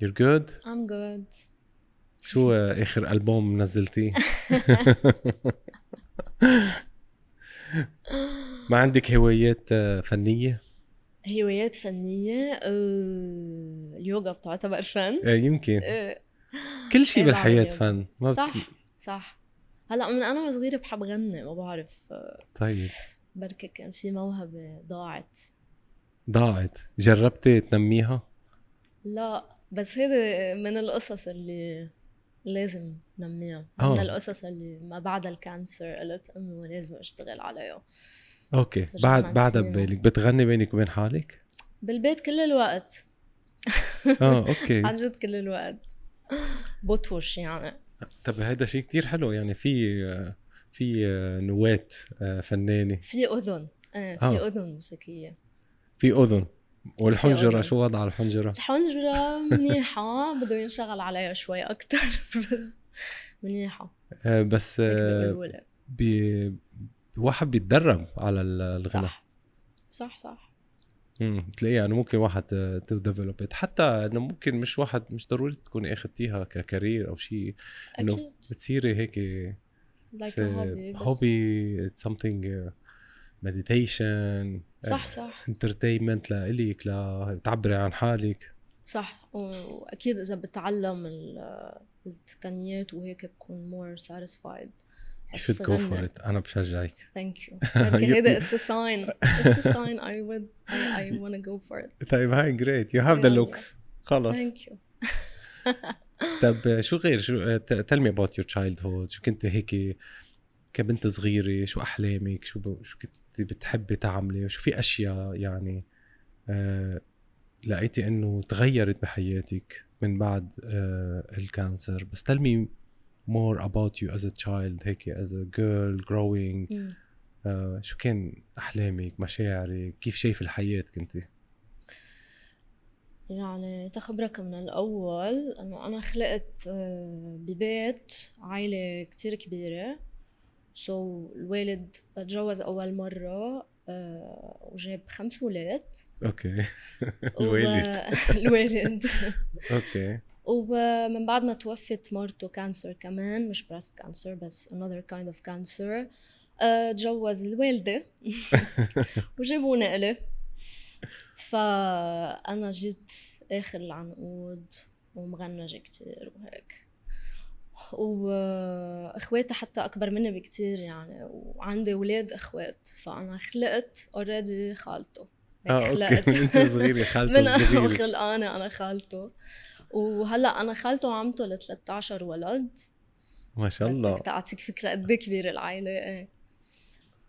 You're good? I'm good. شو آخر ألبوم نزلتيه؟ ما عندك هوايات آه، فنية؟ هوايات فنية آه، اليوغا بتعتبر فن. آه، يمكن. آه، كل شيء بعمل فن. ما بت- صح صح. هلا من أنا وصغيرة بحب غني ما بعرف طيب. بركي كان في موهبة ضاعت. ضاعت. جربتي تنميها؟ لا. بس هيدي من القصص اللي لازم نميها آه. من القصص اللي ما بعد ال cancer قلت إنه لازم أشتغل عليها. okay. بعد بعدها. ببالك. بتغني بينك وبين حالك؟ بالبيت كل الوقت. آه أوكي. عن جد كل الوقت. بطوش يعني. طب هذا شيء كتير حلو. يعني في آه، في آه، نواة آه، فنانة. في أذن. إيه في آه. أذن موسيقية. في أذن. والحنجرة أذن. شو وضع الحنجرة؟ الحنجرة منيحة. بده ينشغل عليها شوي أكثر بس منيحة. آه، بس آه، في واحد بيتدرب على ال- الغنى صح. صح صح. امم بتلاقيها انه ممكن واحد to develop حتى إنه ممكن مش واحد مش ضروري تكوني أخذتيها ك career أو شيء إنه بتصيري هيك like a hobby بس hobby something meditation صح صح. entertainment لإلك لتعبري عن حالك. صح وأكيد إذا بتعلم ال- التقنيات وهيك بكون more satisfied. You should go for it. أنا بشجعك. thank you هيدا it's a sign. It's a sign. I would I, I want to go for it. طيب هاي great you have the looks خلص. Thank you. طب شو غير؟ شو tell me about your childhood شو كنت هيك كبنت صغيرة؟ شو أحلامك؟ شو. شو كنت بتحبي تعملي وشو في أشياء يعني آه لقيتي إنه تغيرت بحياتك من بعد آه ال cancer؟ بس tell me more about you as a child هيك as a girl growing. آه شو كان أحلامك مشاعرك؟ كيف شايف الحياة كنتي يعني تخبرك من الأول إنه أنا خلقت ببيت عائلة كتير كبيرة. so so, الوالد تجوز أول مرة آه، وجاب خمس ولاد. okay. الوالد. الوالد. okay. ومن بعد ما توفت مرته cancer كمان مش breast cancer بس another kind of cancer آه، تجوز الوالدة. وجابونا إلي فأنا جيت آخر العنقود ومغنجة كتير وهيك. وإخواتي حتى أكبر مني بكتير يعني وعندي ولاد إخوات فأنا خلقت already خالته. آه okay. خلقت. من أنت صغيرة خالته من صغيره وخلقانه أنا خالته. وهلأ أنا خالته وعمته ل 13 ولد. ما شاء بس الله. هيك تعطيك فكرة قد إيه كبيرة العائلة إيه.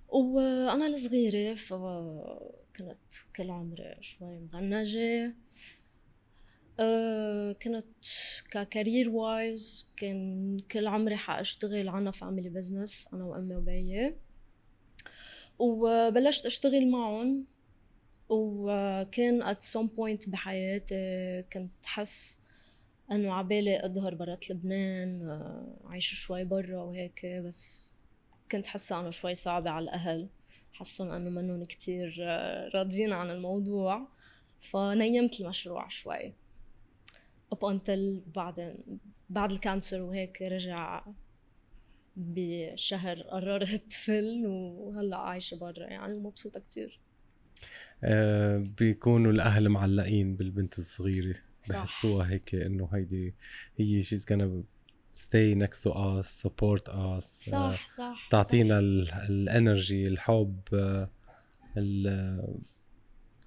وأنا الصغيرة فكنت كل عمري شوي مغنجة. أه كنت ك career wise كان كل عمري حأشتغل عنا family business أنا وأمي وبيي وبلشت أشتغل معهم. وكان at some point بحياتي كنت حس إنه عبالي أظهر برات لبنان آه، عايشة شوي برا وهيك بس كنت حاسة إنه شوي صعبة على الأهل. حسهم إنه منهم كتير آه، راضيين عن الموضوع. فنيمت المشروع شوي. Up until بعدين بعد الكانسر وهيك رجع بشهر قررت فل وهلا عايشة برا يعني ومبسوطة كتير آه بيكونوا الأهل معلقين بالبنت الصغيرة صح. بحسوها هيك إنه هيدي هي she's gonna stay next to us support us آه، صح صح تعطينا ال- ال energy الحب آه،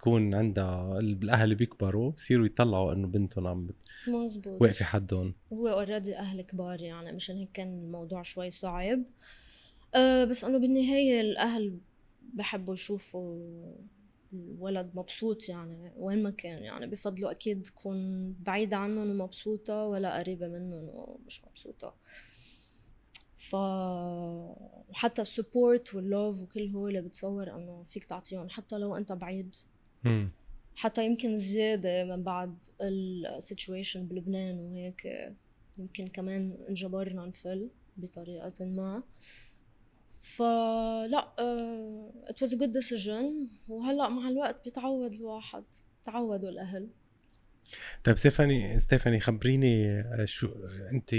ال- تكون عندها الأهل بيكبروا بصيروا يطلعوا إنه بنتهم عم بت-. مزبوط. واقفة حدهم. هو already أهل كبار يعني مشان هيك كان الموضوع شوي صعب. أه بس إنه بالنهاية الأهل بحبوا يشوفوا الولد مبسوط يعني وين ما كان يعني بفضلوا أكيد تكون بعيدة عنهم ومبسوطة ولا قريبة منهم ومش مبسوطة. ف وحتى ال support وال love وكل هول بتصور إنه فيك تعطيهم حتى لو أنت بعيد مم. حتى يمكن زيادة من بعد ال situation بلبنان وهيك يمكن كمان انجبرنا نفل بطريقة ما. فلا was a good decision. وهلأ مع الوقت بيتعود الواحد تعودوا الأهل. طيب ستيفاني ستيفاني خبريني آه، شو انت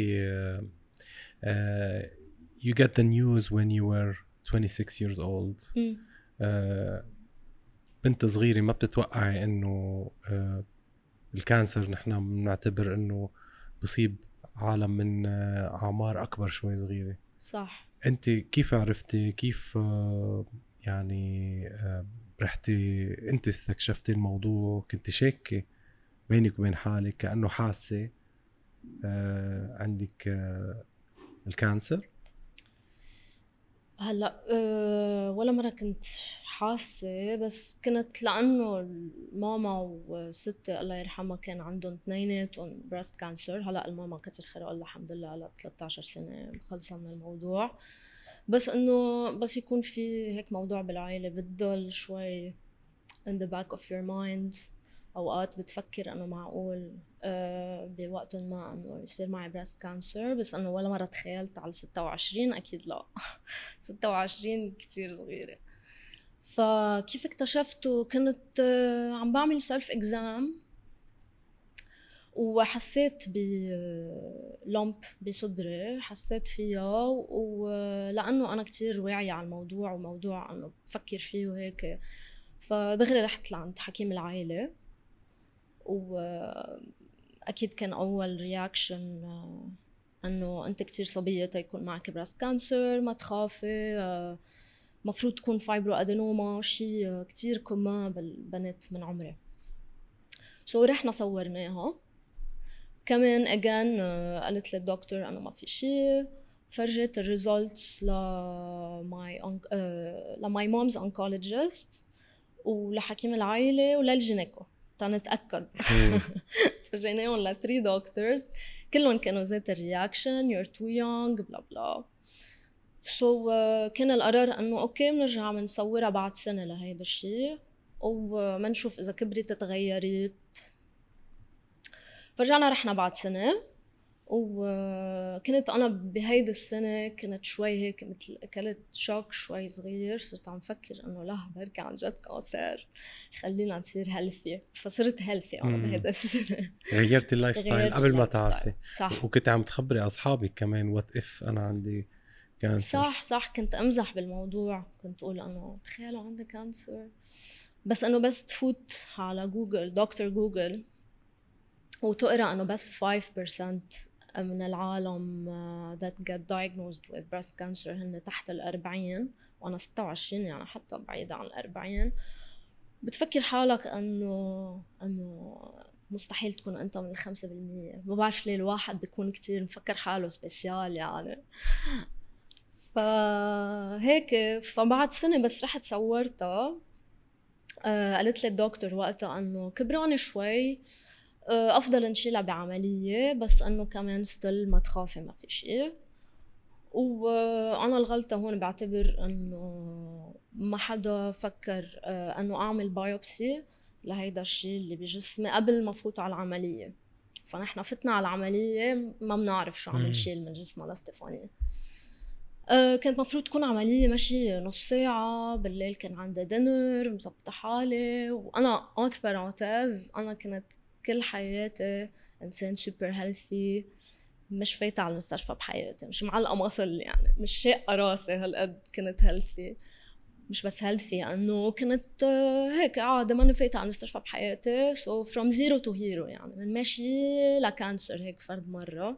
you get the news when you were 26 years old. uh, بنت صغيرة ما بتتوقعي إنه uh, الكانسر نحن بنعتبر إنه بصيب عالم من أعمار أكبر شوي صغيرة. صح. أنت كيف عرفتي؟ كيف يعني رحتي؟ أنت استكشفتي الموضوع؟ كنت شاكة بينك وبين حالك كأنه حاسة عندك ال cancer؟ هلأ أه ولا مرة كنت حاسة بس كنت لأنه الماما وستي الله يرحمها كان عندهم اثنيناتهم breast cancer هلأ الماما كتر خير الله الحمد لله على 13 سنة مخلصة من الموضوع. بس إنه بس يكون في هيك موضوع بالعائله بتضل شوي in the back of your mind. أوقات بتفكر إنه معقول آه، بوقت ما إنه يصير معي breast cancer بس إنه ولا مرة تخيلت على 26 أكيد لا. 26 كتير صغيرة. فكيف اكتشفته كنت آه، عم بعمل self exam وحسيت ب lump بصدري حسيت فيها ولأنه أنا كتير واعية على الموضوع وموضوع إنه بفكر فيه وهيك. فدغري رحت لعند حكيم العائلة. وأكيد كان أول reaction آه، إنه أنت كتير صبية تيكون معك breast cancer ما تخافي آه، مفروض تكون fibroadenoma شيء كتير common بالبنت من عمري. so so رحنا صورناها. كمان again آه، قالت للدكتور إنه ما في شيء فرجت ال results ل my ل my mom's oncologist ولحكيم العائله ولل gynéco. تنتاكد فرجيناهم ل three doctors كلهم كانوا ذات ال reaction you're too young bla bla so كان القرار إنه okay بنرجع بنصورها بعد سنة لهيدا الشيء ومنشوف إذا كبرت تغيرت فرجعنا رحنا بعد سنة. وكنت أنا بهيدي السنة كنت شوي هيك مثل أكلت شوك شوي صغير صرت عم فكر إنه لا بركي عن جد cancer خلينا نصير healthy فصرت healthy أنا بهيدي السنة. غيرتي ال lifestyle قبل ما تعرفي. صح. وكنت عم تخبري أصحابك كمان what if أنا عندي cancer صح صح. كنت أمزح بالموضوع. كنت أقول إنه تخيلوا عندي cancer بس إنه بس تفوت على جوجل دكتور جوجل وتقرأ إنه بس 5% من العالم uh, that get diagnosed with breast cancer هن تحت ال 40 وأنا 26 يعني حتى بعيدة عن ال 40 بتفكر حالك إنه إنه مستحيل تكون أنت من الخمسة بالمية. ما بعرف ليه الواحد بيكون كتير مفكر حاله special يعني. فهيك فبعد سنة بس رحت صورتها آه قالت لي الدكتور وقتها إنه كبرانة شوي آه، أفضل نشيلها بعملية بس إنه كمان still ما تخافي ما في شيء وأنا الغلطة هون بعتبر إنه ما حدا فكر آه، إنه أعمل biopsy لهيدا الشيء اللي بجسمي قبل ما فوت على العملية. فنحن فتنا على العملية ما بنعرف شو عم نشيل من جسمها لاستيفاني أه كانت مفروض تكون عملية ماشي نص ساعة بالليل كان عندي dinner مزبطة حالي وأنا entre parenthèses أنا كنت كل حياتي انسان super healthy مش فايتة على المستشفى بحياتي مش معلقة مصل يعني مش شاقة راسي هالقد كنت healthy مش بس healthy انه كنت هيك عادة ما فايتة على المستشفى بحياتي so from zero to hero يعني من ماشي ل cancer هيك فرد مرة.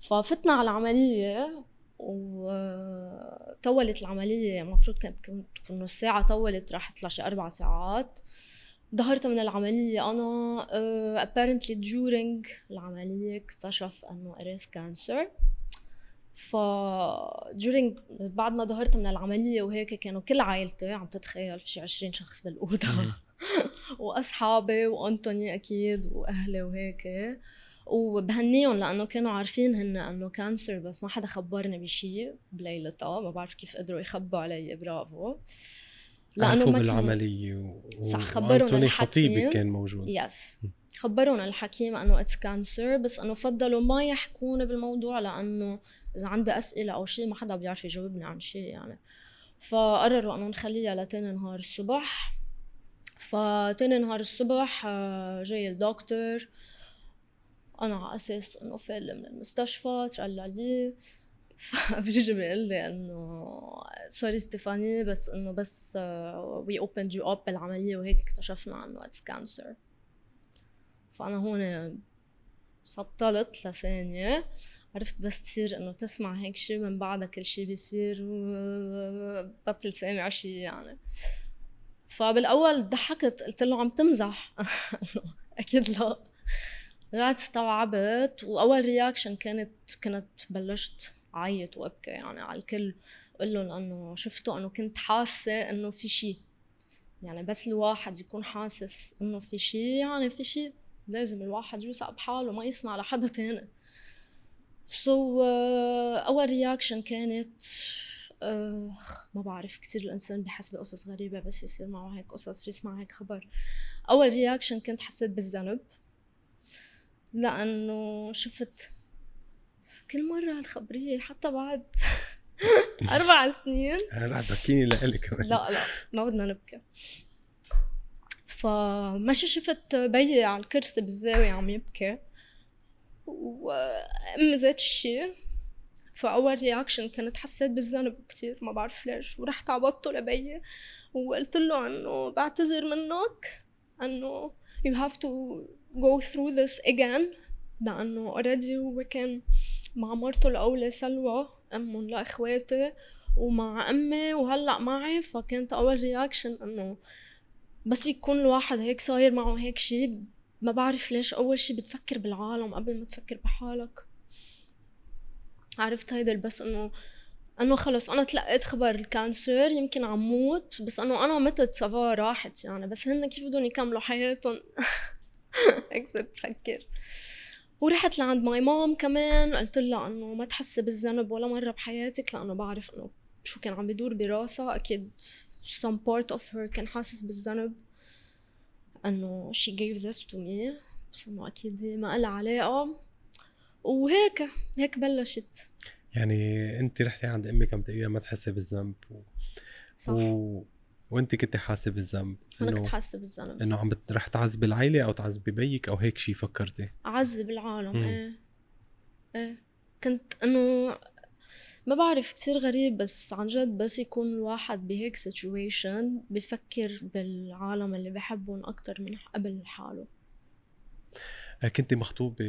ففتنا على العملية وطولت العملية المفروض كانت تكون نص ساعة طولت راحت لشي أربع ساعات. ظهرت من العملية أنا uh, apparently during العملية اكتشف أنه إريس كانسر ف during بعد ما ظهرت من العملية وهيك كانوا كل عائلتي عم تتخيل في شي 20 شخص بالأوضة. وأصحابي وأنتوني أكيد وأهلي وهيك. وبهنيهم لأنه كانوا عارفين هن أنه cancer بس ما حدا خبرني بشيء بليلتها ما بعرف كيف قدروا يخبوا علي برافو. لأنه ما بالعملية و... صح خبرهم الحكيم كان موجود. yes خبرونا الحكيم أنه it's cancer بس أنه فضلوا ما يحكون بالموضوع لأنه إذا عندي أسئلة أو شيء ما حدا بيعرف يجاوبني عن شيء يعني. فقرروا أنه نخليها لتاني نهار الصبح. فتاني نهار الصبح آه، جاي الدكتور. أنا على أساس إنه فال من المستشفى ترلع لي فبيجي بيقول لي انه sorry ستيفاني بس إنه بس we opened you up بالعملية وهيك اكتشفنا إنه it's cancer فأنا هون سطلت لثانية. عرفت بس تصير إنه تسمع هيك شيء من بعدها كل شيء بيصير بطل سامع شيء يعني. فبالأول ضحكت قلت له عم تمزح. أكيد لا. رجعت استوعبت وأول رياكشن كانت كنت بلشت عيط وابكي يعني على الكل قول لهم انه شفتوا إنه كنت حاسة إنه في شيء يعني بس الواحد يكون حاسس إنه في شيء يعني في شيء لازم الواحد يوثق بحاله ما يسمع لحدا تاني. so so, uh, اول reaction كانت uh, ما بعرف كتير الإنسان بحس بقصص غريبة بس يصير معه هيك قصص يسمع هيك خبر. اول reaction كنت حسيت بالذنب لأنه شفت كل مرة هالخبرية حتى بعد أربع سنين. أنا رح تبكيني لإلي كمان. لا لا ما بدنا نبكي. فمشي شفت بيي على الكرسي بالزاوية عم يبكي. وأمي ذات الشيء فأول reaction كانت حسيت بالذنب كتير ما بعرف ليش. ورحت عبطته لبيي وقلت له إنه بعتذر منك إنه you have to go through this again. لأنه already هو كان مع مرته الأولى سلوى أمهم لإخواتي ومع أمي وهلأ معي فكانت أول reaction إنه بس يكون الواحد هيك صاير معه هيك شي ما بعرف ليش أول شي بتفكر بالعالم قبل ما تفكر بحالك. عرفت هيدا بس إنه إنه خلص أنا تلقيت خبر ال cancer يمكن عم موت بس إنه أنا متت ça va راحت يعني بس هن كيف بدهم يكملوا حياتهم؟ هيك صرت فكر ورحت لعند my mom كمان قلت لها إنه ما تحسي بالذنب ولا مرة بحياتك لأنه بعرف إنه شو كان عم بدور براسها أكيد some part of her كان حاسس بالذنب. إنه she gave this to me بس إنه أكيد ما لها علاقة. وهيك هيك بلشت. يعني انت رحتي عند أمك عم تقولي ما تحسي بالذنب و... صح. و... وانت كنت حاسة بالذنب؟ أنا كنت حاسة بالذنب. إنه عم رح تعذبي العيلة أو تعذبي بيك أو هيك شيء فكرتي؟ أعذب العالم مم. إيه. إيه. كنت إنه ما بعرف كتير غريب بس عن جد بس يكون الواحد بهيك situation بفكر بالعالم اللي بحبهم أكتر من قبل حاله. آه، كنت مخطوبة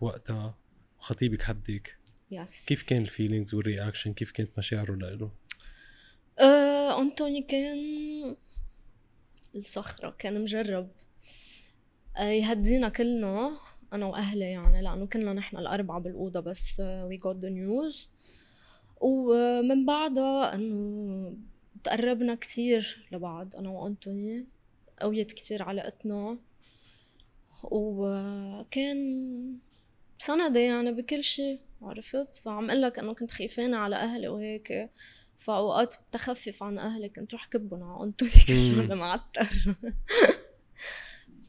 بوقتها وخطيبك حدك. yes كيف كان ال feelings وال reaction كيف كانت مشاعره لإله؟ آه، أنتوني كان الصخرة كان مجرب. آه، يهدينا كلنا أنا وأهلي يعني لأنه كنا نحن الأربعة بالأوضة بس we got the news ومن بعدها إنه تقربنا كتير لبعض أنا وأنتوني قويت كتير علاقتنا. وكان سندة يعني بكل شيء عرفت؟ فعم أقول لك إنه كنت خيفانة على أهلي وهيك. فأوقات بتخفف عن أهلي كنت روح كبهم على أنتوني هيك الشغله معتر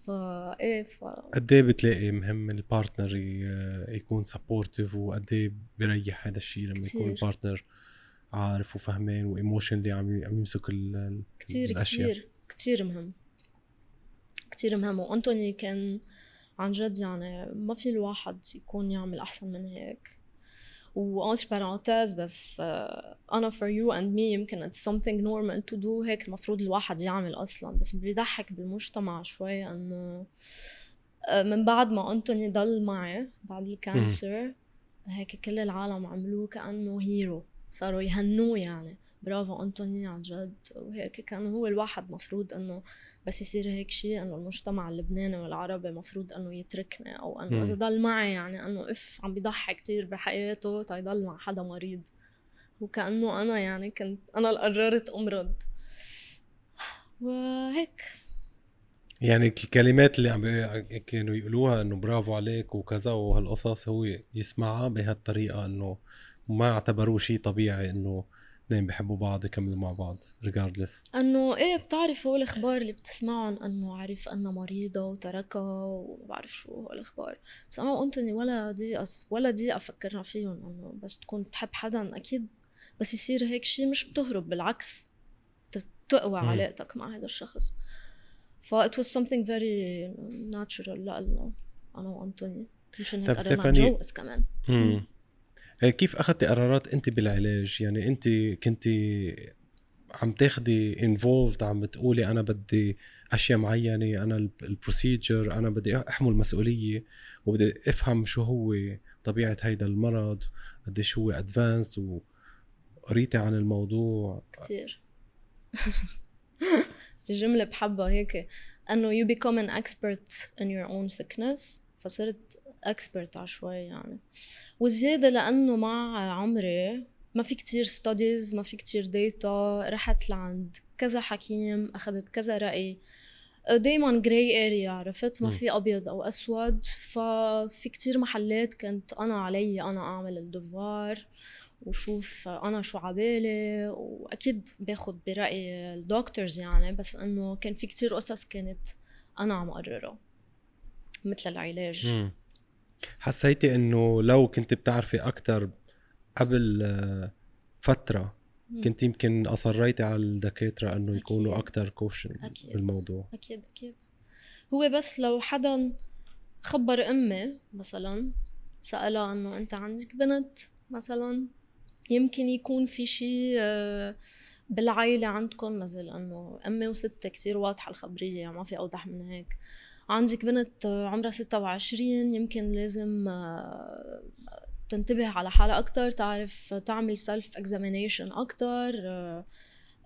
فا إيه ف قد إيه بتلاقي مهم ال partner يكون supportive وقد إيه بيريح هذا الشيء لما كتير. يكون ال partner عارف وفهمان و emotionally عم عم يمسك ال كتير الأشياء. كتير كتير مهم. كتير مهم. وأنتوني كان عن جد يعني ما في الواحد يكون يعمل أحسن من هيك. و entre parenthèses بس آه، أنا for you and me يمكن it's something normal to do هيك المفروض الواحد يعمل أصلا. بس بيضحك بالمجتمع شوي انه آه، من بعد ما أنتوني ضل معي بعد ال cancer هيك كل العالم عملوه كأنه hero صاروا يهنوه يعني. برافو أنتوني عن جد. وهيك كان هو الواحد مفروض إنه بس يصير هيك شيء إنه المجتمع اللبناني والعربي مفروض إنه يتركني أو إنه إذا ضل معي يعني إنه أوف عم بيضحي كتير بحياته تيضل مع حدا مريض. وكأنه أنا يعني كنت أنا اللي قررت أمرض. وهيك. يعني الكلمات اللي عم كانوا يقولوها إنه برافو عليك وكذا وهالقصص هو يسمعها بهالطريقة إنه ما اعتبروه شيء طبيعي إنه اثنين بحبوا بعض يكملوا مع بعض ريجاردلس إنه إيه بتعرفوا الأخبار اللي بتسمعهم؟ إنه عرف إنها مريضة وتركها وبعرف شو الأخبار. بس أنا وانتوني ولا دقيقه ولا دقيقه فكرنا فيهم إنه بس تكون تحب حدا أكيد. بس يصير هيك شيء مش بتهرب بالعكس. تقوى علاقتك مع هذا الشخص. ف it was something very natural لنا أنا وانطوني مشان هيك قررنا نتجوز كمان. امم كيف أخذتي قرارات انت بالعلاج؟ يعني انت كنتي عم تاخدي involved عم بتقولي أنا بدي أشياء معينة أنا ال procedure أنا بدي أحمل مسؤولية وبدي أفهم شو هو طبيعة هيدا المرض قديش هو advanced وقريتي عن الموضوع. كتير. في جملة بحبها هيك. أنه you become an expert in your own sickness فصرت expert على شوي يعني. وزيادة لأنه مع عمري ما في كتير studies ما في كتير data رحت لعند كذا حكيم أخذت كذا رأي. دايما gray area عرفت؟ ما. في أبيض أو أسود. ففي كتير محلات كنت أنا علي أنا أعمل ال devoir وشوف أنا شو عبالي. وأكيد باخد برأي الدكتورز يعني بس إنه كان في كتير قصص كانت أنا عم قررها مثل العلاج. حسيتي إنه لو كنت بتعرفي أكثر قبل آه، فترة. كنت يمكن أصريتي على الدكاترة إنه يكونوا. أكثر كوشن أكيد. بالموضوع أكيد أكيد هو بس لو حدا خبر أمي مثلا سألها إنه أنت عندك بنت مثلا يمكن يكون في شيء بالعائله عندكم مثل إنه أمي وستي كتير واضحة الخبرية ما في أوضح من هيك عندك بنت عمرها 26 يمكن لازم آه، تنتبه على حالها أكتر تعرف تعمل self examination آه،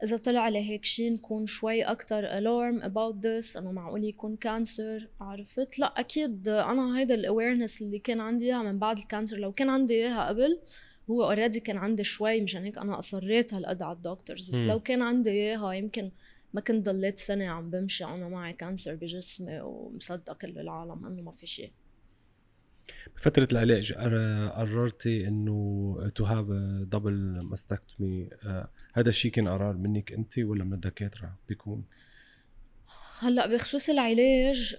إذا طلع لي هيك شيء نكون شوي أكتر alarm about this إنه معقول يكون cancer عرفت لا أكيد أنا هيدا ال awareness اللي كان عندي إياها من بعد ال cancer لو كان عندي إياها قبل هو already كان عندي شوي مشان هيك أنا أصريت هالقد على ال doctors بس مم. لو كان عندي إياها يمكن ما كنت ضليت سنة عم بمشي أنا معي cancer بجسمي ومصدقة كل العالم إنه ما في شيء بفترة العلاج قر- قررتي إنه to have double mastectomy هذا الشيء كان قرار منك أنت ولا من الدكاترة بيكون؟ هلأ بخصوص العلاج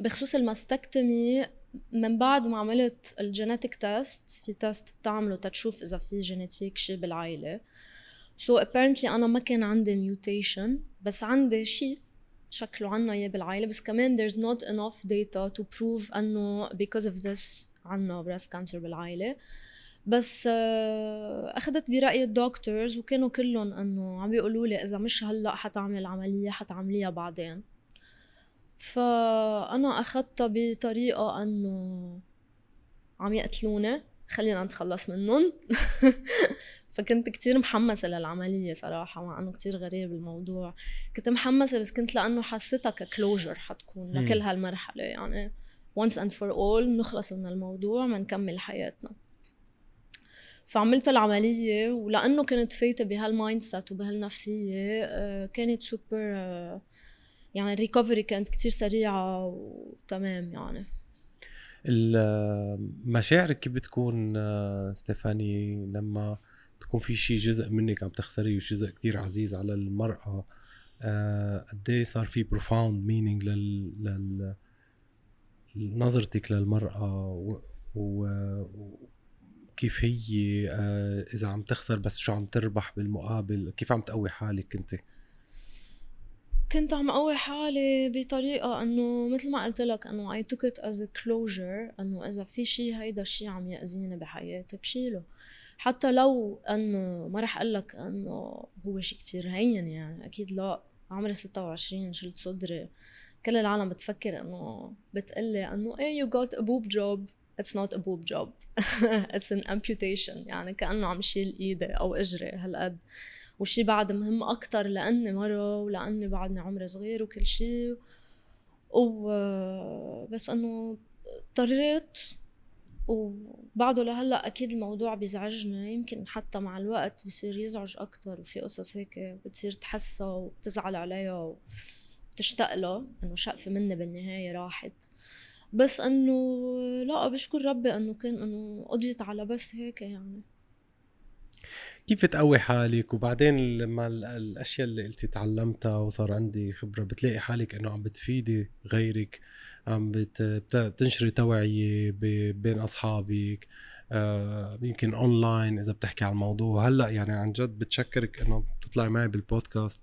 بخصوص ال mastectomy من بعد ما عملت ال genetic test في test بتعمله تتشوف إذا في genetic شيء بالعائلة so so apparently أنا ما كان عندي mutation بس عندي شيء شكله عنا إياه بالعائلة. بس كمان there's not enough data to prove إنه because of this عنا breast cancer بالعائلة. بس آه، أخذت برأي ال doctors وكانوا كلهم إنه عم بيقولوا لي إذا مش هلأ حتعمل العملية حتعمليها بعدين. فأنا أخذتها بطريقة إنه عم يقتلوني. خلينا نتخلص منهم. فكنت كتير محمسة للعملية صراحة مع إنه كتير غريب الموضوع. كنت محمسة بس كنت لأنه حسيتها ك closure حتكون. لكل هالمرحلة يعني once and for all نخلص من الموضوع منكمل حياتنا. فعملت العملية ولأنه كنت فايتة بهال mindset وبهالنفسية آه، كانت سوبر آه، يعني الريكفري كانت كتير سريعة وتمام يعني. مشاعرك كيف بتكون آه، ستيفاني لما بيكون في شيء جزء منك عم تخسريه وجزء كتير عزيز على المرأة. آه، قد إيه صار في profound meaning لل, لل... نظرتك للمرأة و... و... كيف هي آه، إذا عم تخسر بس شو عم تربح بالمقابل كيف عم تقوي حالك أنت؟ كنت عم قوي حالي بطريقة إنه مثل ما قلت لك إنه I took it as a closure إنه إذا في شيء هيدا الشيء عم يأذيني بحياتي بشيله. حتى لو إنه ما رح أقول لك إنه هو شيء كتير هين يعني أكيد لا عمري 26 شلت صدري. كل العالم بتفكر إنه بتقلي إنه إيه got a boob job. It's not a boob job. It's an amputation. يعني كأنه عم شيل إيدي أو إجري هالقد. وشي بعد مهم أكتر لأني مرة ولأني بعدني عمري صغير وكل شي. و بس إنه اضطريت وبعده لهلأ أكيد الموضوع بيزعجني يمكن حتى مع الوقت بصير يزعج أكتر وفي قصص هيك بتصير تحسها وبتزعل عليها وبتشتاق لها إنه شقفة مني بالنهاية راحت. بس إنه لا بشكر ربي إنه كان إنه قضيت على بس هيك يعني. كيف تقوي حالك؟ وبعدين لما ال- الأشياء اللي قلتي تعلمتها وصار عندي خبرة بتلاقي حالك إنه عم بتفيدي غيرك عم بت- بت- بتنشري توعية بين أصحابك آه، يمكن اونلاين إذا بتحكي عن الموضوع. هلأ يعني عن جد بتشكرك إنه بتطلعي معي بال podcast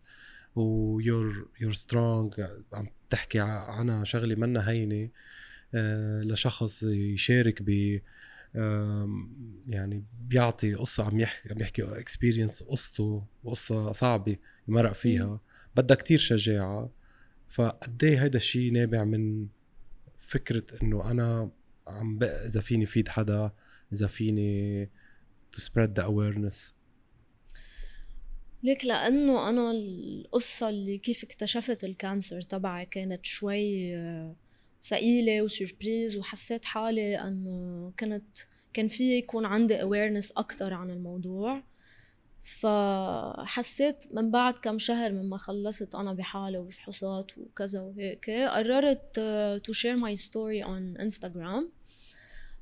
و you're you're strong عم تحكي عنها شغلة منا هينة آه، لشخص يشارك ب يعني بيعطي قصة عم يحكي عم يحكي experience قصته وقصة صعبة مرق فيها. بدها كتير شجاعة. فقد إيه هيدا الشيء نابع من فكرة إنه أنا عم إذا فيني فيد حدا إذا فيني to spread the awareness. ليك لأنه أنا القصة اللي كيف اكتشفت ال cancer تبعي كانت شوي آه، ثقيله و surprise وحسيت حالي انه كنت كان في يكون عندي awareness أكثر عن الموضوع. فحسيت من بعد كم شهر مما خلصت أنا بحالي وبفحوصات وكذا وهيك قررت to share my story on انستغرام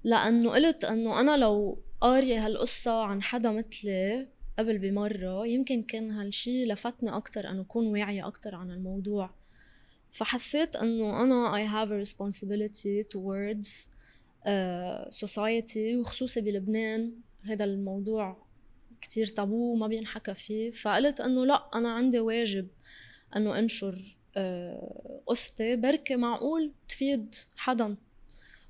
لأنه قلت إنه أنا لو قارية هالقصة عن حدا مثلي قبل بمرة يمكن كان هالشي لفتني أكتر أنه أكون واعية أكتر عن الموضوع. فحسيت أنه أنا I have a responsibility towards uh, society وخصوصي بلبنان. هذا الموضوع كتير تابو وما بينحكى فيه. فقلت أنه لأ أنا عندي واجب أنه أنشر uh, قصتي. بركي معقول تفيد حدا.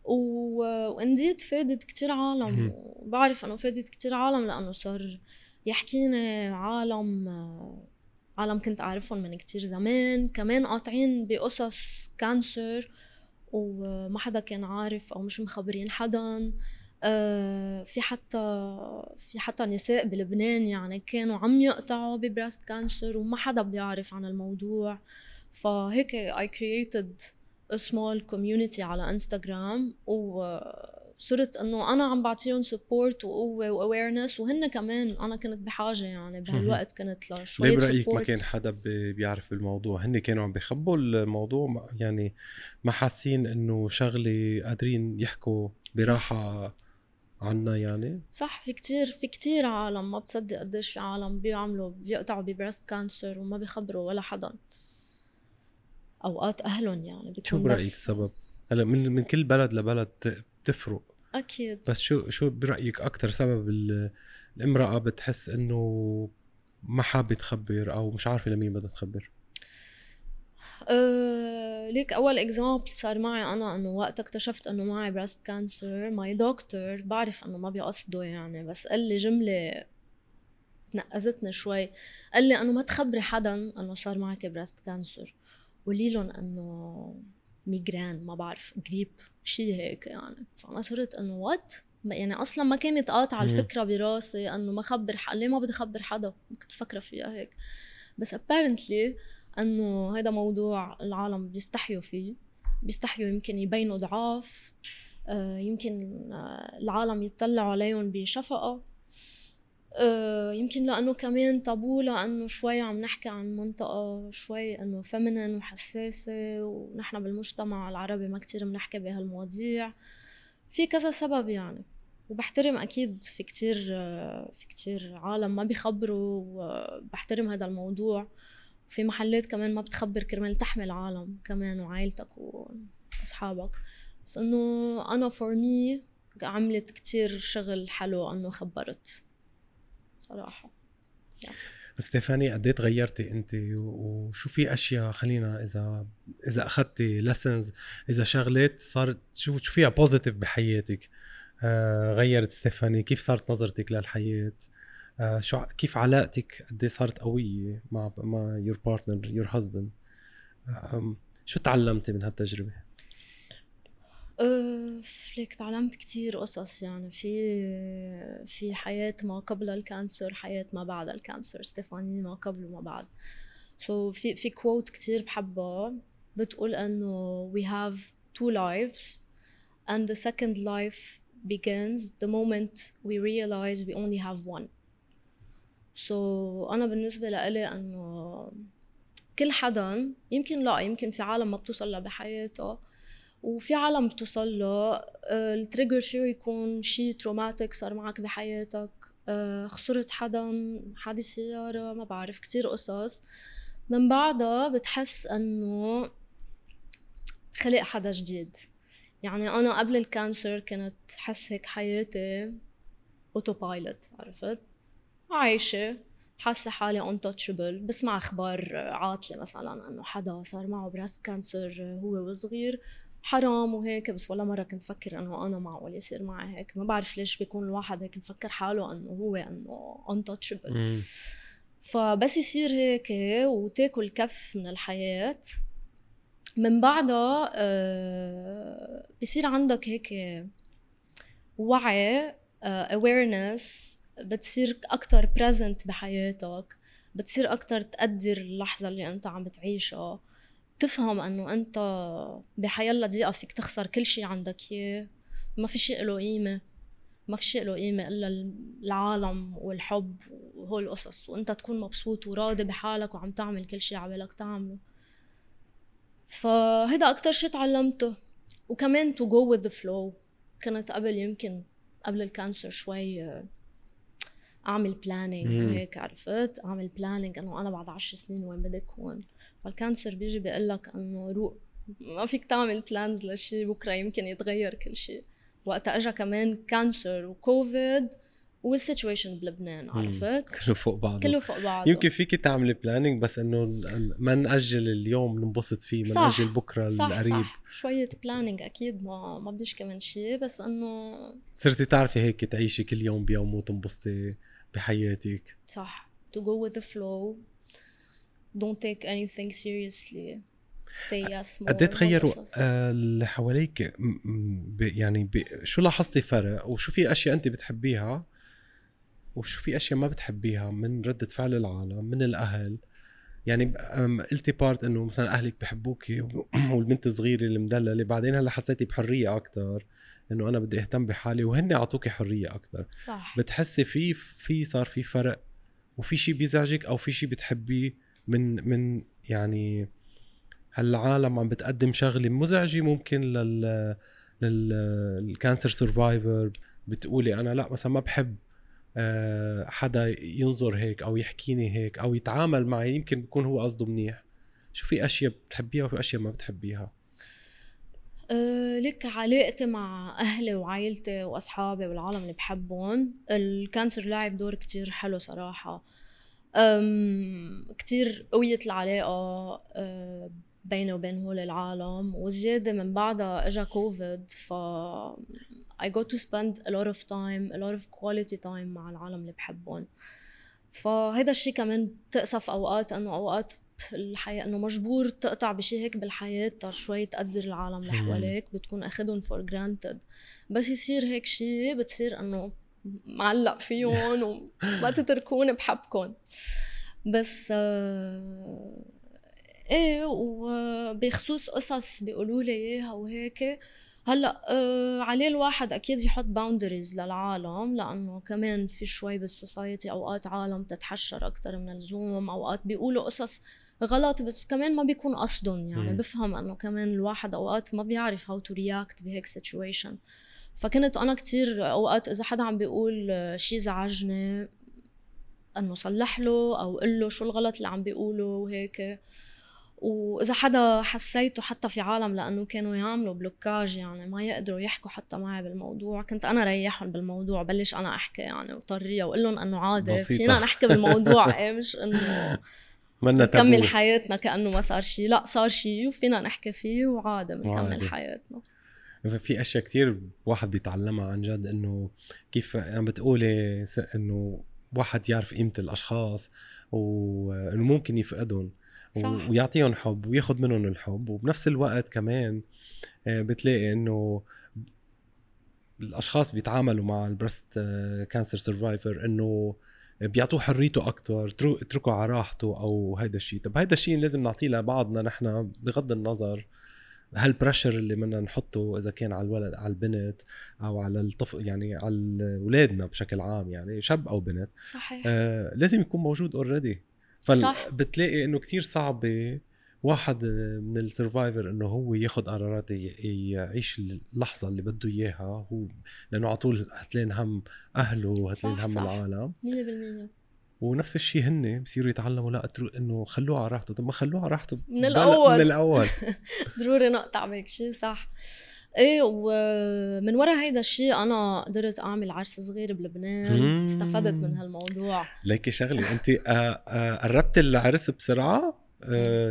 وانديد فادت كتير عالم. وبعرف إنه فادت كتير عالم لأنه صار يحكيني عالم عالم كنت أعرفهم من كتير زمان. كمان قاطعين بقصص كانسر وما حدا كان عارف أو مش مخبرين حدا. آه، في حتى في حتى نساء بلبنان يعني كانوا عم يقطعوا ب breast cancer وما حدا بيعرف عن الموضوع. فهيك I created small community على انستغرام وصرت إنه أنا عم بعطيهم support وقوة و awareness وهن كمان أنا كنت بحاجة يعني بهالوقت كنت لشوية ليه برأيك ما كان حدا بيعرف بالموضوع؟ هن كانوا عم بيخبوا الموضوع يعني ما حاسين إنه شغلة قادرين يحكوا براحة عنا يعني؟ صح في كتير في كتير عالم ما بتصدق قديش في عالم بيعملوا بيقطعوا ببريست كانسر وما بيخبروا ولا حدا. أوقات أهلهم يعني بتكون شو برأيك السبب؟ هلا من من كل بلد لبلد بتفرق. أكيد. بس شو شو برأيك أكثر سبب الامرأة بتحس إنه ما حابة تخبر أو مش عارفة لمين بدها تخبر؟ أه ليك أول example صار معي أنا إنه وقت اكتشفت إنه معي breast cancer my doctor بعرف إنه ما بيقصده يعني بس قال لي جملة تنقزتني شوي. قال لي إنه ما تخبري حدا إنه صار معك breast cancer قولي لهم إنه migraine ما بعرف جريب شيء هيك يعني. فأنا صرت إنه what يعني أصلا ما كانت قاطعة الفكرة براسي إنه ما خبر حدا ليه ما بدي خبر حدا؟ كنت فكرة فيها هيك. بس apparently إنه هذا موضوع العالم بيستحيوا فيه. بيستحيوا يمكن يبينوا ضعاف آه، يمكن آه، العالم يطلعوا عليهم بشفقة. يمكن لأنه كمان طابو لأنه شوي عم نحكي عن منطقة شوي إنه فمنن وحساسة ونحن بالمجتمع العربي ما كتير بنحكي بهالمواضيع. في كذا سبب يعني وبحترم أكيد في كتير في كتير عالم ما بيخبروا وبحترم هذا الموضوع. وفي محلات كمان ما بتخبر كرمال تحمي العالم كمان وعائلتك وأصحابك. بس إنه أنا for me عملت كتير شغل حلو إنه خبرت. صراحة. yes ستيفاني قد إيه تغيرتي أنت؟ وشو في أشياء خلينا إذا إذا أخذتي lessons إذا شغلات صارت شو شو فيها positive بحياتك؟ آه غيرت ستيفاني كيف صارت نظرتك للحياة؟ آه شو كيف علاقتك قد إيه صارت قوية مع مع your partner your husband شو تعلمتي من هالتجربة؟ ليك تعلمت كتير قصص يعني. في في حياة ما قبل ال cancer حياة ما بعد ال cancer. ستيفاني ما قبل وما بعد. so so في في quote كتير بحبها بتقول إنه we have two lives and the second life begins the moment we realize we only have one. So أنا بالنسبة لإلي إنه كل حدا يمكن لا يمكن في عالم ما بتوصل بحياتها وفي عالم بتوصل له آه، ال trigger فيه يكون؟ شيء traumatic صار معك بحياتك آه، خسرت حدا حادث سيارة ما بعرف كتير قصص. من بعدها بتحس إنه خلق حدا جديد. يعني أنا قبل ال cancer كانت حس هيك حياتي auto pilot عرفت؟ عايشة حاسة حالي untouchable بسمع أخبار عاطلة مثلا إنه حدا صار معه breast cancer هو وصغير حرام وهيك بس ولا مرة كنت فكر إنه أنا معقول يصير معي هيك. ما بعرف ليش بيكون الواحد هيك مفكر حاله إنه هو إنه untouchable فبس يصير هيك وتاكل كف من الحياة. من بعدها آه، بصير عندك هيك وعي آه، awareness بتصير أكتر present بحياتك بتصير أكتر تقدر اللحظة اللي أنت عم بتعيشها. تفهم أنه أنت بحيالله دقيقة فيك تخسر كل شيء عندك إياه. ما في شيء له قيمة. ما في شيء له قيمة إلا العالم والحب وهول القصص. وأنت تكون مبسوط وراضي بحالك وعم تعمل كل شيء عبالك تعمله. فهيدا أكتر شيء تعلمته. وكمان to go with the flow. كنت قبل يمكن قبل ال cancer شوي أعمل planning وهيك عرفت؟ أعمل planning إنه أنا بعد عشر سنين وين بدي اكون فال cancer بيجي بيقول لك إنه روق ما فيك تعمل plans لشيء بكرة يمكن يتغير كل شيء وقتها اجى كمان cancer وكوفيد وال situation بلبنان عرفت؟ كله فوق بعضه. كله فوق بعضه. يمكن فيك تعملي planning بس إنه ما نأجل اليوم ننبسط فيه ما نأجل بكرة صح القريب. صح شوية planning أكيد ما ما بديش كمان شيء بس إنه صرتي تعرفي هيك تعيشي كل يوم بيوم وتنبسطي. بحياتك. صح. to go with the flow. don't take anything seriously. say yes قد إيه تغيروا آه، اللي حواليك؟ يعني شو لاحظتي فرق؟ وشو في أشياء انت بتحبيها؟ وشو في أشياء ما بتحبيها من ردة فعل العالم من الأهل؟ يعني قلتي بارت إنه مثلا أهلك بحبوك والبنت الصغيرة المدللة بعدين هلأ حسيتي بحرية أكثر إنه أنا بدي أهتم بحالي وهن أعطوكي حرية أكثر صح. بتحسي في في صار في فرق وفي شيء بيزعجك أو في شيء بتحبيه من من يعني هالعالم عم بتقدم شغلة مزعجة ممكن لل لل cancer survivor بتقولي أنا لا مثلا ما بحب آه، حدا ينظر هيك أو يحكيني هيك أو يتعامل معي يمكن بيكون هو قصده منيح. شو في أشياء بتحبيها وفي أشياء ما بتحبيها؟ أه ليك علاقتي مع أهلي وعائلتي وأصحابي والعالم اللي بحبهم. ال cancer لعب دور كتير حلو صراحة. كتير قويت العلاقة أه بيني وبين هول العالم. وزيادة من بعدها إجا كوفيد ف I got to spend a lot of time a lot of quality time مع العالم اللي بحبهم. فهيدا الشيء كمان بتقصف أوقات إنه أوقات الحياة إنه مجبور تقطع بشي هيك بالحياة شوي تقدر العالم اللي حواليك بتكون أخدهم for granted بس يصير هيك شيء بتصير إنه معلق فيهم وما تتركوني بحبكم. بس آه إيه وبخصوص قصص بيقولوا لي إياها وهيك هلأ آه عليه الواحد أكيد يحط boundaries للعالم لأنه كمان في شوي بال society أوقات عالم تتحشر أكثر من اللزوم أوقات بيقولوا قصص غلط بس كمان ما بيكون قصدهم يعني. م. بفهم إنه كمان الواحد أوقات ما بيعرف how to react بهيك situation فكنت أنا كتير أوقات إذا حدا عم بيقول شيء زعجني إنه صلح له أو قل له شو الغلط اللي عم بيقوله وهيك. وإذا حدا حسيته حتى في عالم لأنه كانوا يعملوا بلوكاج يعني ما يقدروا يحكوا حتى معي بالموضوع. كنت أنا ريحهم بالموضوع بلش أنا أحكي يعني وطريه وأقول لهم إنه عادي بسيطة. فينا نحكي بالموضوع. إيه مش إنه نكمل حياتنا كأنه ما صار شيء لا صار شيء وفينا نحكي فيه وعادي بنكمل حياتنا. في أشياء كتير واحد بيتعلمها عن جد إنه كيف عم بتقولي إنه واحد يعرف قيمة الأشخاص وإنه ممكن يفقدهم صح. ويعطيهم حب وياخذ منهم الحب. وبنفس الوقت كمان آه، بتلاقي إنه الأشخاص بيتعاملوا مع ال breast cancer survivor إنه بيعطوه حريته أكثر اتركوا على راحته أو هيدا الشيء طب هيدا الشيء لازم نعطيه لبعضنا نحن بغض النظر هال pressure اللي بدنا نحطه إذا كان على الولد على البنت أو على الطفل يعني على أولادنا بشكل عام يعني شاب أو بنت. صحيح. آه لازم يكون موجود already فبتلاقي إنه كتير صعبة واحد من السرفايفر إنه هو ياخذ قرارات يعيش اللحظة اللي بده إياها هو لأنه على طول هتلان هم أهله وهتلان هم صح. العالم. 100% ونفس الشيء هن بصيروا يتعلموا لا إنه خلوه على راحته. طب ما خلوه على راحته من الأول. من الأول. ضروري نقطع بهيك شيء صح. إيه ومن ورا هيدا الشيء أنا قدرت أعمل عرس صغير بلبنان. استفدت من هالموضوع. ليكي شغلة انت آه، آه، قربت العرس بسرعة؟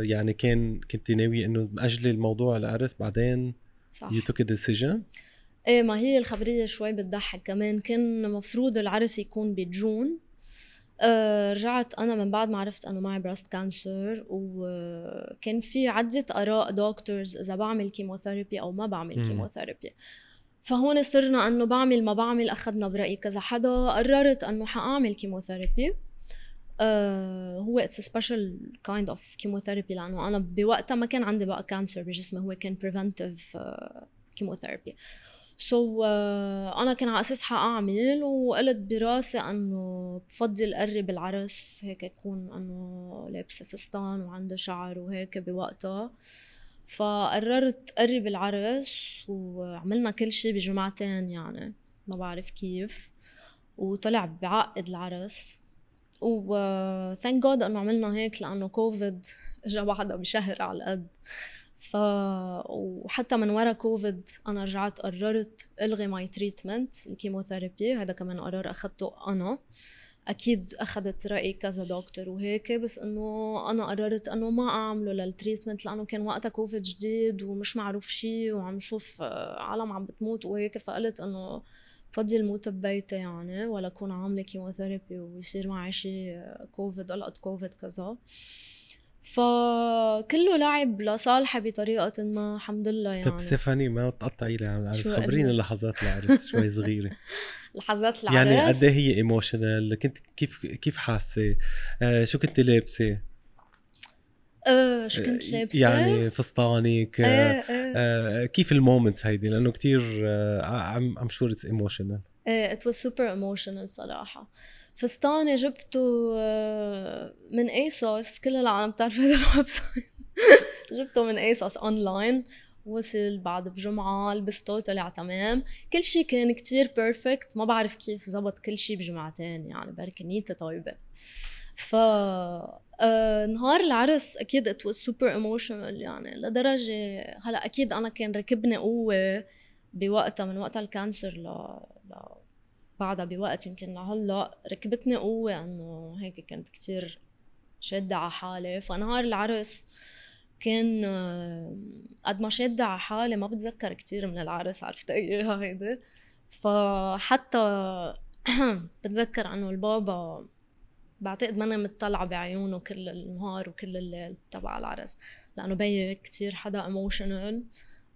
يعني كان كنت ناوي إنه مأجلي الموضوع العرس بعدين صح. took a decision إيه ما هي الخبرية شوي بتضحك. كمان كان مفروض العرس يكون بجون. آه رجعت أنا من بعد ما عرفت إنه معي breast cancer وكان في عدة آراء doctors إذا بعمل chemotherapy أو ما بعمل chemotherapy فهون صرنا إنه بعمل ما بعمل أخذنا برأي كذا حدا. قررت إنه حأعمل chemotherapy آه هو it's special kind of chemotherapy لأنه أنا بوقتها ما كان عندي بقى cancer بجسمي هو كان preventive chemotherapy so, uh, أنا كان على أساس حاعمل وقلت براسي إنه بفضل قرب العرس هيك يكون إنه لابسة فستان وعنده شعر وهيك بوقتها. فقررت قرب العرس وعملنا كل شيء بجمعتين يعني ما بعرف كيف. وطلع بعقد العرس. و thank God إنه عملنا هيك لأنه كوفيد اجى بعدها بشهر على القد. ف وحتى من ورا كوفيد أنا رجعت قررت ألغي my treatment ال chemotherapy. هذا كمان قرار أخذته أنا. أكيد أخذت رأي كذا دكتور وهيك بس إنه أنا قررت إنه ما أعمله لل treatment لأنه كان وقتها كوفيد جديد ومش معروف شيء وعم شوف عالم عم بتموت وهيك. فقلت إنه بفضل موت ببيتي يعني ولا أكون عاملة chemotherapy ويصير معي شيء COVID علقت COVID كذا. فكله لعب لصالحي بطريقة ما الحمد لله يعني. طيب ستيفاني ما تقطعي لي على العرس. خبريني اللحظات العرس شوي صغيرة. لحظات العرس؟ يعني قد إيه هي emotional كنت كيف كيف حاسة؟ آه شو كنت لابسة؟ آه شو كنت آه، لابسة؟ يعني فستانك آه آه. آه كيف ال moments هيدي؟ لأنه كثير I'm I'm sure it's emotional إيه it was super emotional صراحة. فستاني جبته من ASOS كل العالم بتعرف هذا ال website. جبته من ASOS online وصل بعد بجمعة لبسته طلع تمام. كل شيء كان كتير perfect ما بعرف كيف زبط كل شيء بجمعتين يعني بركي نيتي طيبة. ف آه نهار العرس أكيد it was super emotional يعني لدرجة هلأ أكيد أنا كان راكبني قوة بوقتها من وقت ال cancer ل... ل... بعدها بوقت يمكن لهلأ راكبتني قوة إنه هيك كنت كتير شادة على حالي. فنهار العرس كان قد ما شادة على حالي ما بتذكر كتير من العرس عرفت اياها هيدي؟ فحتى بتذكر إنه البابا بعتقد ماني متطلعة بعيونه كل النهار وكل الليل تبع العرس لأنه بي كتير حدا emotional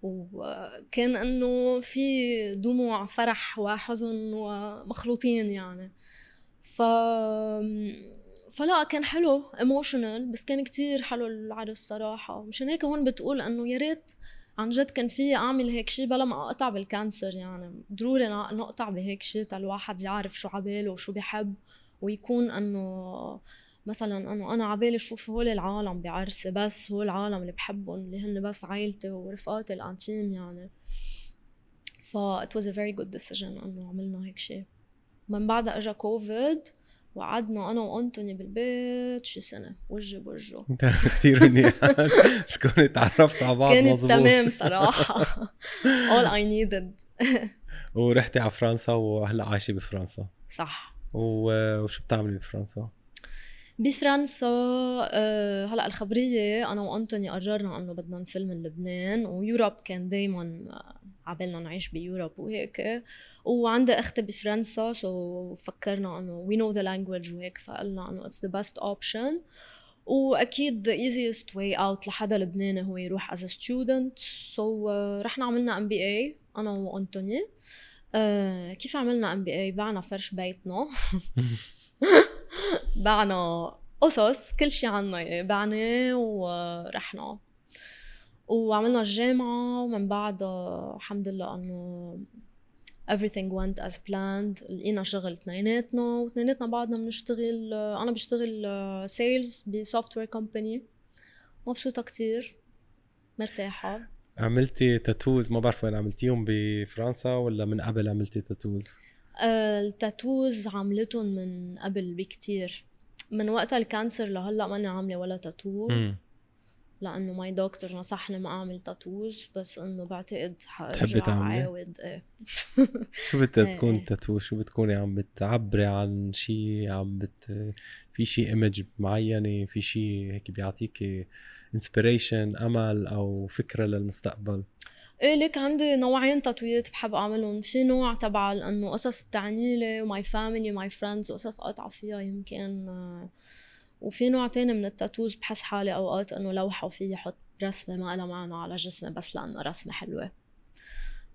وكان إنه في دموع فرح وحزن ومخلوطين يعني. ف فلا كان حلو emotional بس كان كتير حلو العرس صراحة. مشان هيك هون بتقول إنه يا ريت عن جد كان في أعمل هيك شيء بلا ما أقطع بال cancer يعني. ضروري نقطع بهيك شيء الواحد يعرف شو عباله وشو بحب. ويكون إنه مثلا إنه أنا عبالي أشوف هول العالم بعرسي بس هول العالم اللي بحبهم اللي هن بس عائلتي ورفقاتي الأنتيم يعني. ف it was a very good decision إنه عملنا هيك شيء من بعدها اجى كوفيد وقعدنا أنا وأنتوني بالبيت شي سنة وجه بوجه. كثير منيح تكوني تعرفت على بعض كانت مزبوط. تمام صراحة. All I needed. ورحتي على فرنسا وهلأ عايشة بفرنسا. صح. وشو بتعملي بفرنسا؟ بفرنسا أه هلأ الخبرية أنا وأنتوني قررنا إنه بدنا نفل من لبنان و Europe كان دائما عبالنا نعيش ب Europe وهيك. وعندي أختي بفرنسا so فكرنا إنه we know the language وهيك فقلنا إنه it's the best option وأكيد the easiest way out لحدا لبناني هو يروح as a student. so, uh, رحنا عملنا MBA أنا وأنتوني. كيف عملنا MBA بعنا فرش بيتنا. بعنا قصص كل شيء عنا اياها بعنا ورحنا. وعملنا الجامعة ومن بعدها الحمد لله إنه everything went as planned. لقينا شغل اثنيناتنا واثنيناتنا بعدنا بنشتغل أنا بشتغل sales ب software company مبسوطة كتير. مرتاحة. عملتي tattoos ما بعرف وين عملتيهم بفرنسا ولا من قبل عملتي tattoos؟ ال tattoos عملتهم من قبل بكتير. من وقت ال cancer لهلأ ماني عاملة ولا تاتو لأنه my doctor نصحني ما أعمل tattoos بس إنه بعتقد تحبي حارجع تعملي؟ عاود. إيه. شو بدها إيه تكون إيه. تاتو شو بتكوني؟ عم بتعبري عن شيء عم بت في شيء image معينة؟ في شيء هيك بيعطيكي inspiration أمل أو فكرة للمستقبل؟ إيه ليك عندي نوعين تاتويات بحب أعملهم. في نوع تبع انه قصص بتعني لي و my family my friends قصص أقطع فيها يمكن. وفي نوع تاني من ال tattoos بحس حالي أوقات إنه لوحة وفي أحط رسمة ما لها معنى على جسمي بس لأنه رسمة حلوة.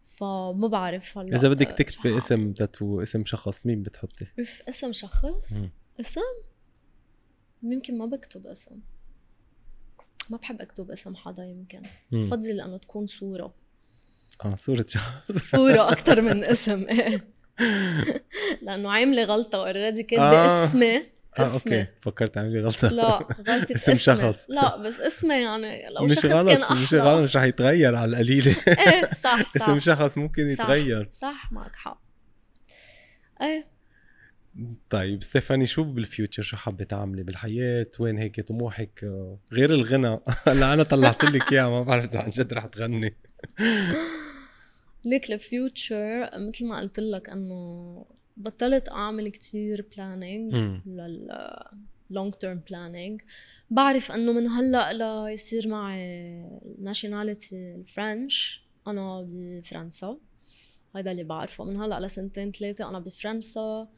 فما بعرف هلأ إذا بدك تكتبي. اسم تاتو اسم شخص مين بتحطي؟ if اسم شخص؟ مم. اسم؟ يمكن ما بكتب اسم. ما بحب أكتب اسم حدا يمكن. بفضل إنه تكون صورة. آه صورة شخص. صورة أكتر من اسم. إيه لأنه عاملة غلطة already كاتبة آه. اسمي. آه okay. فكرت عملي غلطة. لا غلطة اسم شخص. لا بس اسمي يعني لو مش شخص غلط كان أحلى. مش غلط مش رح يتغير على القليلة. إيه صح صح. اسم شخص ممكن صح. يتغير. صح معك حق. إيه. طيب ستيفاني شو بال future؟ شو حابة تعملي بالحياة؟ وين هيك طموحك؟ آه، غير الغنى. هلا أنا طلعت لك إياها ما بعرف إذا عن جد رح تغني. ليك ال future مثل ما قلت لك انه بطلت أعمل كتير planning. لل long term planning بعرف إنه من هلأ ليصير معي ناشوناليتي الفرنش أنا بفرنسا. هيدا اللي بعرفه. من هلأ لسنتين ثلاثة أنا بفرنسا.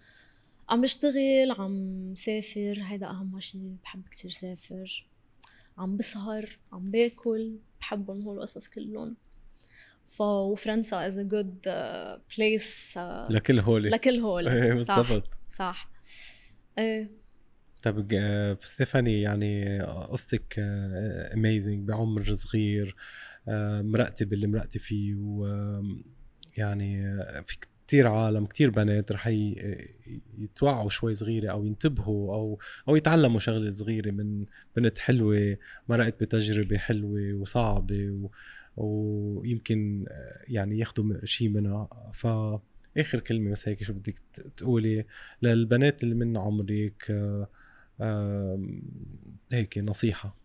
عم بشتغل عم سافر هيدا أهم شيء بحب كتير سافر. عم بسهر عم باكل بحبهم هول القصص كلهم. ف وفرنسا is a good uh, place uh, لكل هولي. لكل هول. إيه صح بالضبط. صح. إيه طب آه، ستيفاني يعني قصتك اميزنج بعمر صغير آه، مرقتي باللي مرقتي فيه و آم، يعني آه، في كتير عالم كتير بنات رح يتوعوا شوي صغيرة أو ينتبهوا أو أو يتعلموا شغلة صغيرة من بنت حلوة مرقت بتجربة حلوة وصعبة و ويمكن يعني ياخدوا شيء منها. ف آخر كلمة بس هيك شو بدك تقولي للبنات اللي من عمرك هيك نصيحة.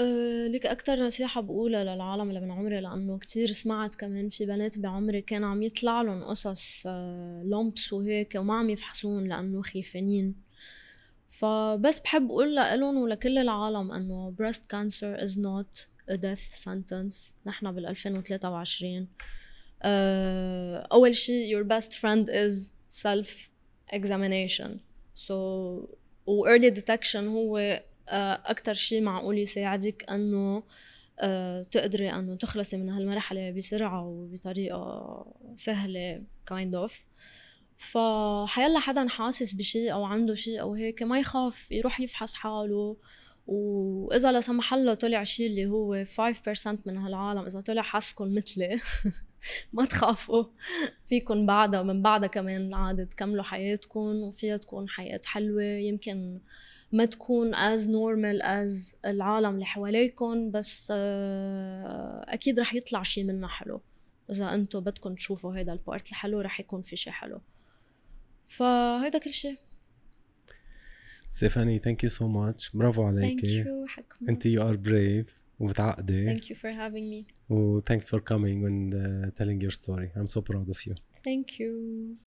أه لك أكتر نصيحة بقولها للعالم اللي من عمري لأنه كتير سمعت كمان في بنات بعمري كان عم يطلع لهم قصص لومبس وهيك وما عم يفحصون لأنه خيفانين. فبس بحب أقول لهم ولكل العالم أنه breast cancer is not a death sentence. نحن بال 2023 أه أول شيء your best friend is self examination so و early detection هو أكثر شيء معقول يساعدك أنه آه، تقدري أنه تخلصي من هالمرحلة بسرعة وبطريقة سهلة kind of فحيلا حدا حاسس بشيء أو عنده شيء أو هيك ما يخاف يروح يفحص حاله. وإذا لا سمح الله طلع شيء اللي هو 5% من هالعالم إذا طلع حظكم مثلي. ما تخافوا. فيكم بعدها من بعدها كمان عادة تكملوا حياتكم وفيها تكون حياة حلوة. يمكن ما تكون as normal as العالم اللي حواليكم بس آه، أكيد رح يطلع شي منها حلو. إذا أنتم بدكم تشوفوا هيدا ال part الحلو رح يكون في شي حلو. فهيدا كل شي. ستيفاني thank you so much برافو عليكي. You. حكمت انت you are brave وبتعقدي. Thank you for having me. و thanks for coming and uh, telling your story. I'm so proud of you. Thank you.